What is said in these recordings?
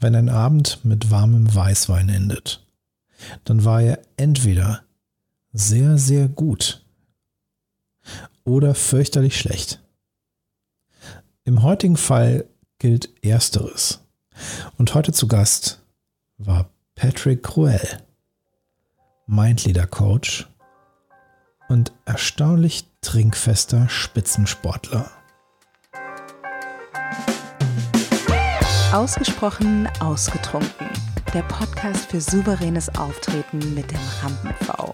wenn ein Abend mit warmem Weißwein endet, dann war er entweder sehr, sehr gut oder fürchterlich schlecht. Im heutigen Fall gilt Ersteres. Und heute zu Gast war Patrick Cruel, Mindleader Coach und erstaunlich trinkfester Spitzensportler. Ausgesprochen ausgetrunken. Der Podcast für souveränes Auftreten mit dem Rampen-V.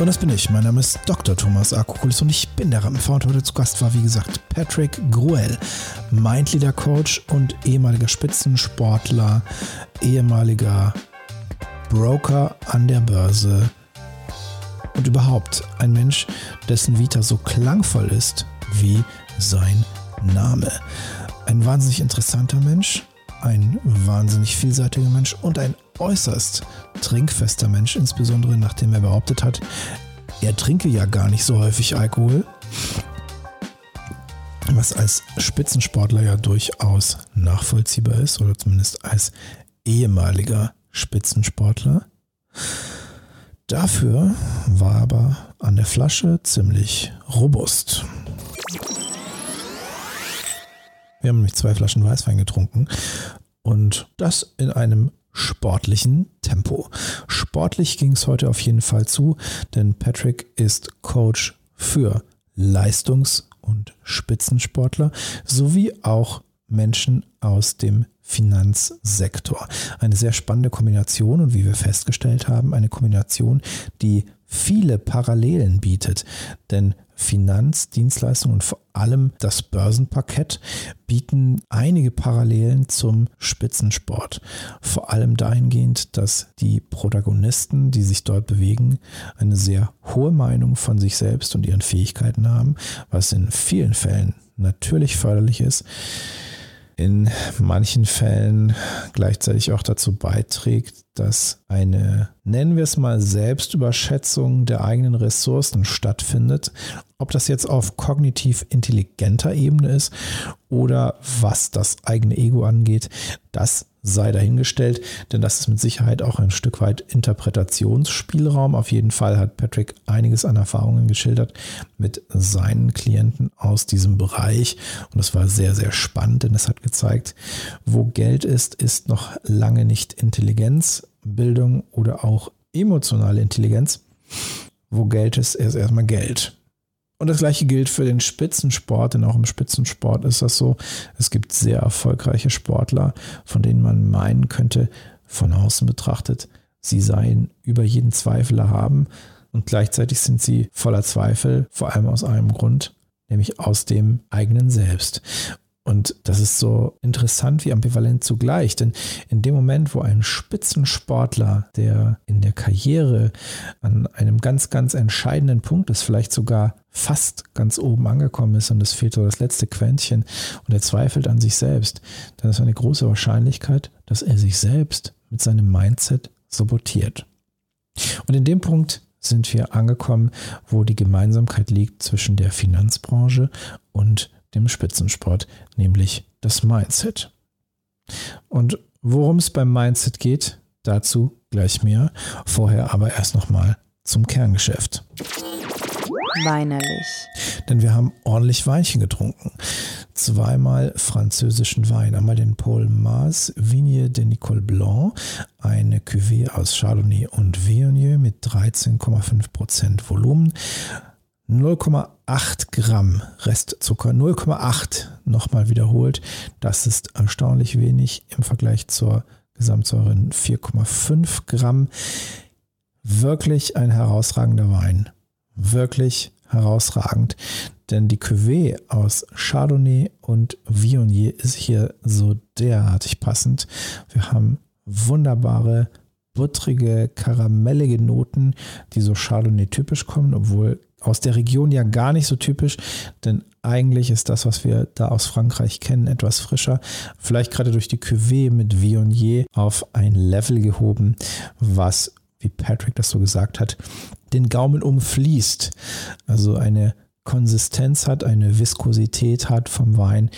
Und das bin ich. Mein Name ist Dr. Thomas Akokulis und ich bin der Rampen-V. Und heute zu Gast war, wie gesagt, Patrick Gruel, Mindleader Coach und ehemaliger Spitzensportler, ehemaliger Broker an der Börse und überhaupt ein Mensch, dessen Vita so klangvoll ist wie sein Name. Ein wahnsinnig interessanter Mensch, ein wahnsinnig vielseitiger Mensch und ein äußerst trinkfester Mensch, insbesondere nachdem er behauptet hat, er trinke ja gar nicht so häufig Alkohol, was als Spitzensportler ja durchaus nachvollziehbar ist oder zumindest als ehemaliger Spitzensportler. Dafür war er aber an der Flasche ziemlich robust. Wir haben nämlich zwei Flaschen Weißwein getrunken und das in einem sportlichen Tempo. Sportlich ging es heute auf jeden Fall zu, denn Patrick ist Coach für Leistungs- und Spitzensportler sowie auch Menschen aus dem Finanzsektor. Eine sehr spannende Kombination und wie wir festgestellt haben, eine Kombination, die viele Parallelen bietet. Denn Finanzdienstleistungen und vor allem das Börsenparkett bieten einige Parallelen zum Spitzensport. Vor allem dahingehend, dass die Protagonisten, die sich dort bewegen, eine sehr hohe Meinung von sich selbst und ihren Fähigkeiten haben, was in vielen Fällen natürlich förderlich ist in manchen Fällen gleichzeitig auch dazu beiträgt, dass eine, nennen wir es mal, Selbstüberschätzung der eigenen Ressourcen stattfindet. Ob das jetzt auf kognitiv intelligenter Ebene ist oder was das eigene Ego angeht, das sei dahingestellt, denn das ist mit Sicherheit auch ein Stück weit Interpretationsspielraum. Auf jeden Fall hat Patrick einiges an Erfahrungen geschildert mit seinen Klienten aus diesem Bereich und es war sehr, sehr spannend, denn es hat gezeigt, wo Geld ist, ist noch lange nicht Intelligenz, Bildung oder auch emotionale Intelligenz. Wo Geld ist, ist erstmal Geld. Und das gleiche gilt für den Spitzensport, denn auch im Spitzensport ist das so. Es gibt sehr erfolgreiche Sportler, von denen man meinen könnte, von außen betrachtet, sie seien über jeden Zweifel erhaben. Und gleichzeitig sind sie voller Zweifel, vor allem aus einem Grund, nämlich aus dem eigenen Selbst. Und das ist so interessant wie ambivalent zugleich, denn in dem Moment, wo ein Spitzensportler, der in der Karriere an einem ganz, ganz entscheidenden Punkt ist, vielleicht sogar fast ganz oben angekommen ist und es fehlt so das letzte Quäntchen und er zweifelt an sich selbst, dann ist eine große Wahrscheinlichkeit, dass er sich selbst mit seinem Mindset sabotiert. Und in dem Punkt sind wir angekommen, wo die Gemeinsamkeit liegt zwischen der Finanzbranche und dem Spitzensport, nämlich das Mindset. Und worum es beim Mindset geht, dazu gleich mehr. Vorher aber erst nochmal zum Kerngeschäft. Weinerlich. Denn wir haben ordentlich Weinchen getrunken. Zweimal französischen Wein. Einmal den Paul Mars Vigne de Nicole Blanc, eine Cuvée aus Chardonnay und Viognier mit 13,5% Volumen. 0,8 Gramm Restzucker, 0,8 nochmal wiederholt. Das ist erstaunlich wenig im Vergleich zur Gesamtsäure 4,5 Gramm. Wirklich ein herausragender Wein. Wirklich herausragend, denn die Cuvée aus Chardonnay und Viognier ist hier so derartig passend. Wir haben wunderbare buttrige, karamellige Noten, die so Chardonnay typisch kommen, obwohl aus der Region ja gar nicht so typisch, denn eigentlich ist das, was wir da aus Frankreich kennen, etwas frischer. Vielleicht gerade durch die Cuvée mit Viognier auf ein Level gehoben, was, wie Patrick das so gesagt hat, den Gaumen umfließt. Also eine Konsistenz hat, eine Viskosität hat vom Wein,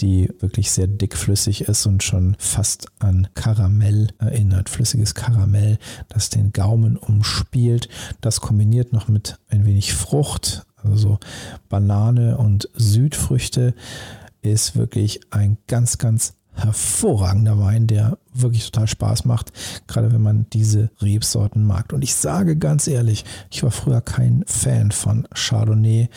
die wirklich sehr dickflüssig ist und schon fast an Karamell erinnert, flüssiges Karamell, das den Gaumen umspielt. Das kombiniert noch mit ein wenig Frucht, also so Banane und Südfrüchte, ist wirklich ein ganz, ganz hervorragender Wein, der wirklich total Spaß macht, gerade wenn man diese Rebsorten mag. Und ich sage ganz ehrlich, ich war früher kein Fan von Chardonnay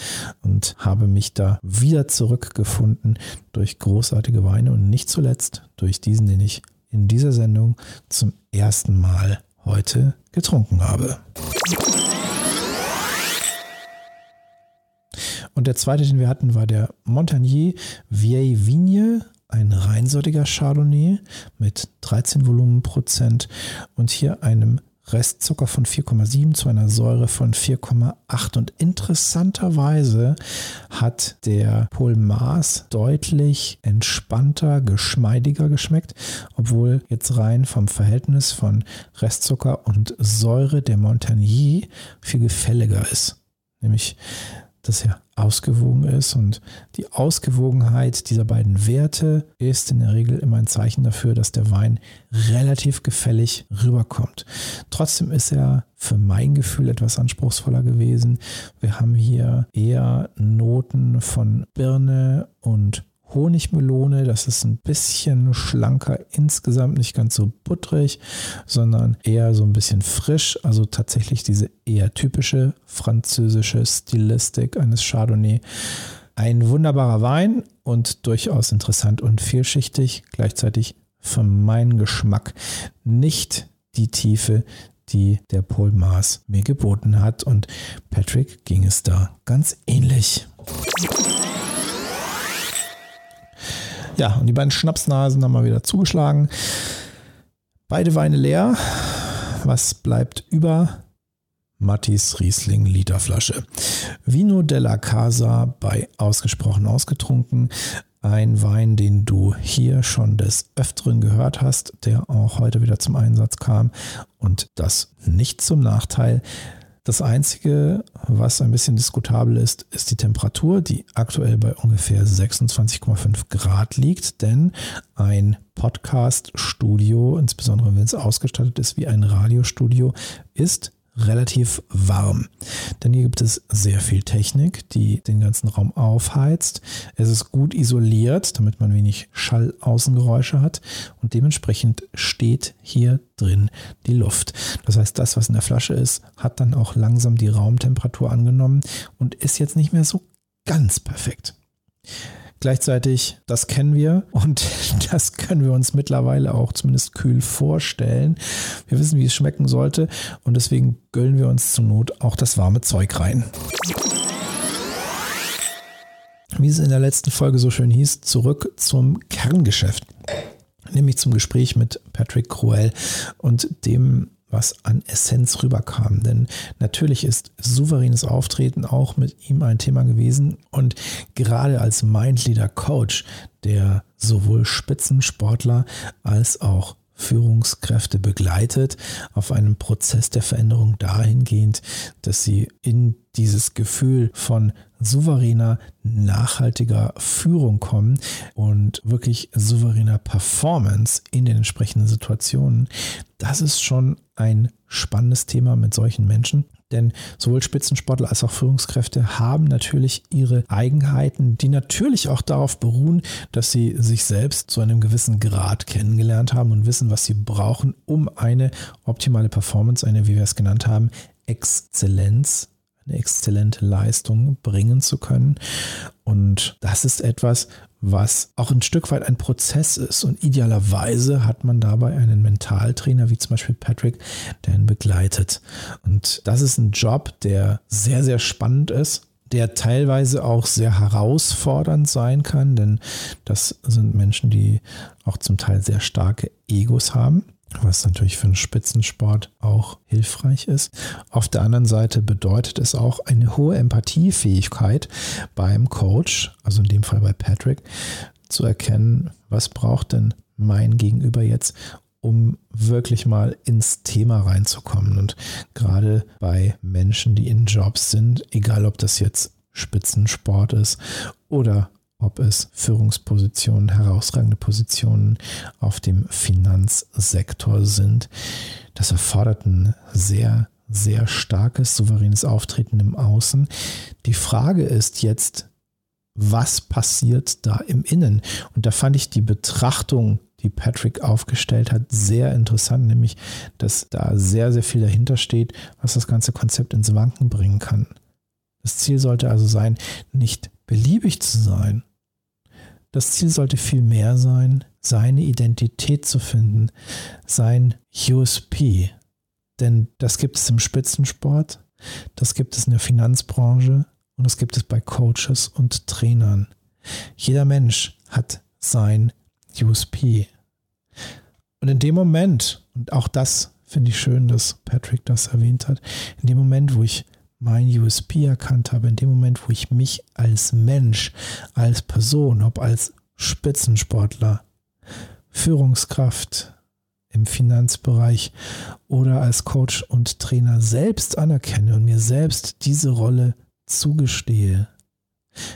und habe mich da wieder zurückgefunden durch großartige Weine und nicht zuletzt durch diesen, den ich in dieser Sendung zum ersten Mal heute getrunken habe. Und der zweite, den wir hatten, war der Montagnier Vieille Vigne ein reinsortiger Chardonnay mit 13 Volumenprozent und hier einem Restzucker von 4,7 zu einer Säure von 4,8. Und interessanterweise hat der Paul Maas deutlich entspannter, geschmeidiger geschmeckt, obwohl jetzt rein vom Verhältnis von Restzucker und Säure der Montagnier viel gefälliger ist. Nämlich dass er ausgewogen ist. Und die Ausgewogenheit dieser beiden Werte ist in der Regel immer ein Zeichen dafür, dass der Wein relativ gefällig rüberkommt. Trotzdem ist er für mein Gefühl etwas anspruchsvoller gewesen. Wir haben hier eher Noten von Birne und Honigmelone. Das ist ein bisschen schlanker, insgesamt nicht ganz so butterig, sondern eher so ein bisschen frisch. Also tatsächlich diese eher typische französische Stilistik eines Chardonnay. Ein wunderbarer Wein und durchaus interessant und vielschichtig. Gleichzeitig für meinen Geschmack nicht die Tiefe, die der Paul Maas mir geboten hat. Und Patrick ging es da ganz ähnlich. Ja, und die beiden Schnapsnasen haben wir wieder zugeschlagen. Beide Weine leer. Was bleibt über? Mattis Riesling Literflasche. Vino della Casa bei Ausgesprochen Ausgetrunken. Ein Wein, den du hier schon des Öfteren gehört hast, der auch heute wieder zum Einsatz kam. Und das nicht zum Nachteil das Einzige, was ein bisschen diskutabel ist, ist die Temperatur, die aktuell bei ungefähr 26,5 Grad liegt, denn ein Podcast-Studio, insbesondere wenn es ausgestattet ist wie ein Radiostudio, ist relativ warm. Denn hier gibt es sehr viel Technik, die den ganzen Raum aufheizt. Es ist gut isoliert, damit man wenig Schallaußengeräusche hat und dementsprechend steht hier drin die Luft. Das heißt, das, was in der Flasche ist, hat dann auch langsam die Raumtemperatur angenommen und ist jetzt nicht mehr so ganz perfekt. Gleichzeitig, das kennen wir und das können wir uns mittlerweile auch zumindest kühl vorstellen. Wir wissen, wie es schmecken sollte und deswegen göllen wir uns zur Not auch das warme Zeug rein. Wie es in der letzten Folge so schön hieß, zurück zum Kerngeschäft nämlich zum Gespräch mit Patrick Cruel und dem was an Essenz rüberkam. Denn natürlich ist souveränes Auftreten auch mit ihm ein Thema gewesen. Und gerade als Mindleader Coach, der sowohl Spitzensportler als auch Führungskräfte begleitet auf einem Prozess der Veränderung dahingehend, dass sie in dieses Gefühl von souveräner, nachhaltiger Führung kommen und wirklich souveräner Performance in den entsprechenden Situationen. Das ist schon ein spannendes Thema mit solchen Menschen. Denn sowohl Spitzensportler als auch Führungskräfte haben natürlich ihre Eigenheiten, die natürlich auch darauf beruhen, dass sie sich selbst zu einem gewissen Grad kennengelernt haben und wissen, was sie brauchen, um eine optimale Performance, eine, wie wir es genannt haben, Exzellenz eine exzellente Leistung bringen zu können. Und das ist etwas, was auch ein Stück weit ein Prozess ist. Und idealerweise hat man dabei einen Mentaltrainer, wie zum Beispiel Patrick, der ihn begleitet. Und das ist ein Job, der sehr, sehr spannend ist der teilweise auch sehr herausfordernd sein kann, denn das sind Menschen, die auch zum Teil sehr starke Egos haben was natürlich für einen Spitzensport auch hilfreich ist. Auf der anderen Seite bedeutet es auch eine hohe Empathiefähigkeit beim Coach, also in dem Fall bei Patrick, zu erkennen, was braucht denn mein Gegenüber jetzt, um wirklich mal ins Thema reinzukommen. Und gerade bei Menschen, die in Jobs sind, egal ob das jetzt Spitzensport ist oder ob es Führungspositionen, herausragende Positionen auf dem Finanzsektor sind. Das erfordert ein sehr, sehr starkes, souveränes Auftreten im Außen. Die Frage ist jetzt, was passiert da im Innen? Und da fand ich die Betrachtung, die Patrick aufgestellt hat, sehr interessant, nämlich, dass da sehr, sehr viel dahinter steht, was das ganze Konzept ins Wanken bringen kann. Das Ziel sollte also sein, nicht beliebig zu sein. Das Ziel sollte viel mehr sein, seine Identität zu finden, sein USP. Denn das gibt es im Spitzensport, das gibt es in der Finanzbranche und das gibt es bei Coaches und Trainern. Jeder Mensch hat sein USP. Und in dem Moment, und auch das finde ich schön, dass Patrick das erwähnt hat, in dem Moment, wo ich mein USP erkannt habe, in dem Moment, wo ich mich als Mensch, als Person, ob als Spitzensportler, Führungskraft im Finanzbereich oder als Coach und Trainer selbst anerkenne und mir selbst diese Rolle zugestehe,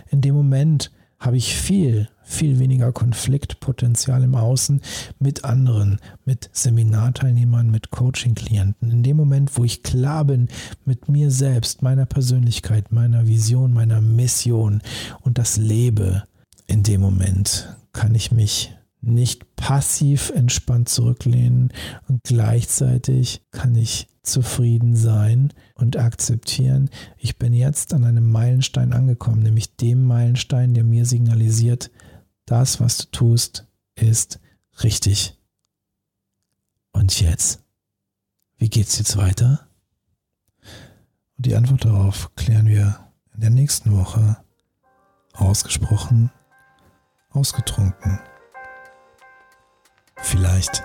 in dem Moment habe ich viel, viel weniger Konfliktpotenzial im Außen mit anderen, mit Seminarteilnehmern, mit Coaching-Klienten. In dem Moment, wo ich klar bin mit mir selbst, meiner Persönlichkeit, meiner Vision, meiner Mission und das lebe, in dem Moment kann ich mich nicht passiv entspannt zurücklehnen und gleichzeitig kann ich zufrieden sein und akzeptieren, ich bin jetzt an einem Meilenstein angekommen, nämlich dem Meilenstein, der mir signalisiert, das, was du tust, ist richtig. Und jetzt? Wie geht's jetzt weiter? Und die Antwort darauf klären wir in der nächsten Woche. Ausgesprochen, ausgetrunken. Vielleicht.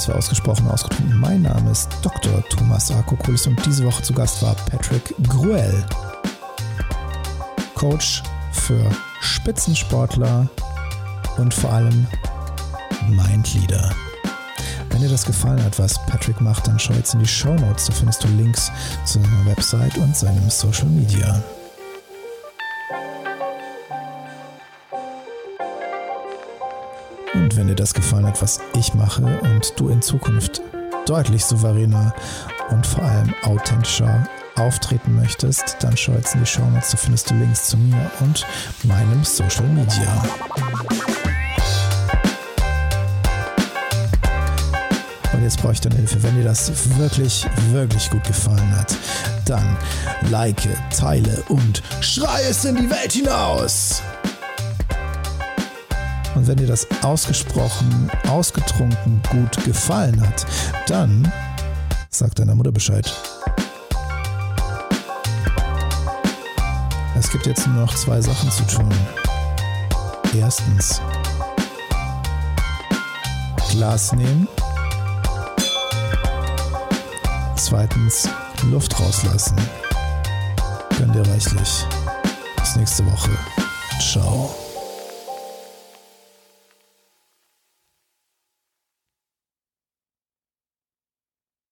Das war ausgesprochen ausgetrunken. Mein Name ist Dr. Thomas Akokulis und diese Woche zu Gast war Patrick Gruel. Coach für Spitzensportler und vor allem Mindleader. Wenn dir das gefallen hat, was Patrick macht, dann schau jetzt in die Show Notes. Da findest du Links zu seiner Website und seinem Social Media. Wenn dir das gefallen hat, was ich mache und du in Zukunft deutlich souveräner und vor allem authentischer auftreten möchtest, dann schau jetzt in die Show Notes, da findest du Links zu mir und meinem Social Media. Und jetzt brauche ich deine Hilfe. Wenn dir das wirklich, wirklich gut gefallen hat, dann like, teile und schrei es in die Welt hinaus! Und wenn dir das ausgesprochen, ausgetrunken gut gefallen hat, dann sag deiner Mutter Bescheid. Es gibt jetzt nur noch zwei Sachen zu tun. Erstens, Glas nehmen. Zweitens, Luft rauslassen. Gönn dir reichlich. Bis nächste Woche. Ciao.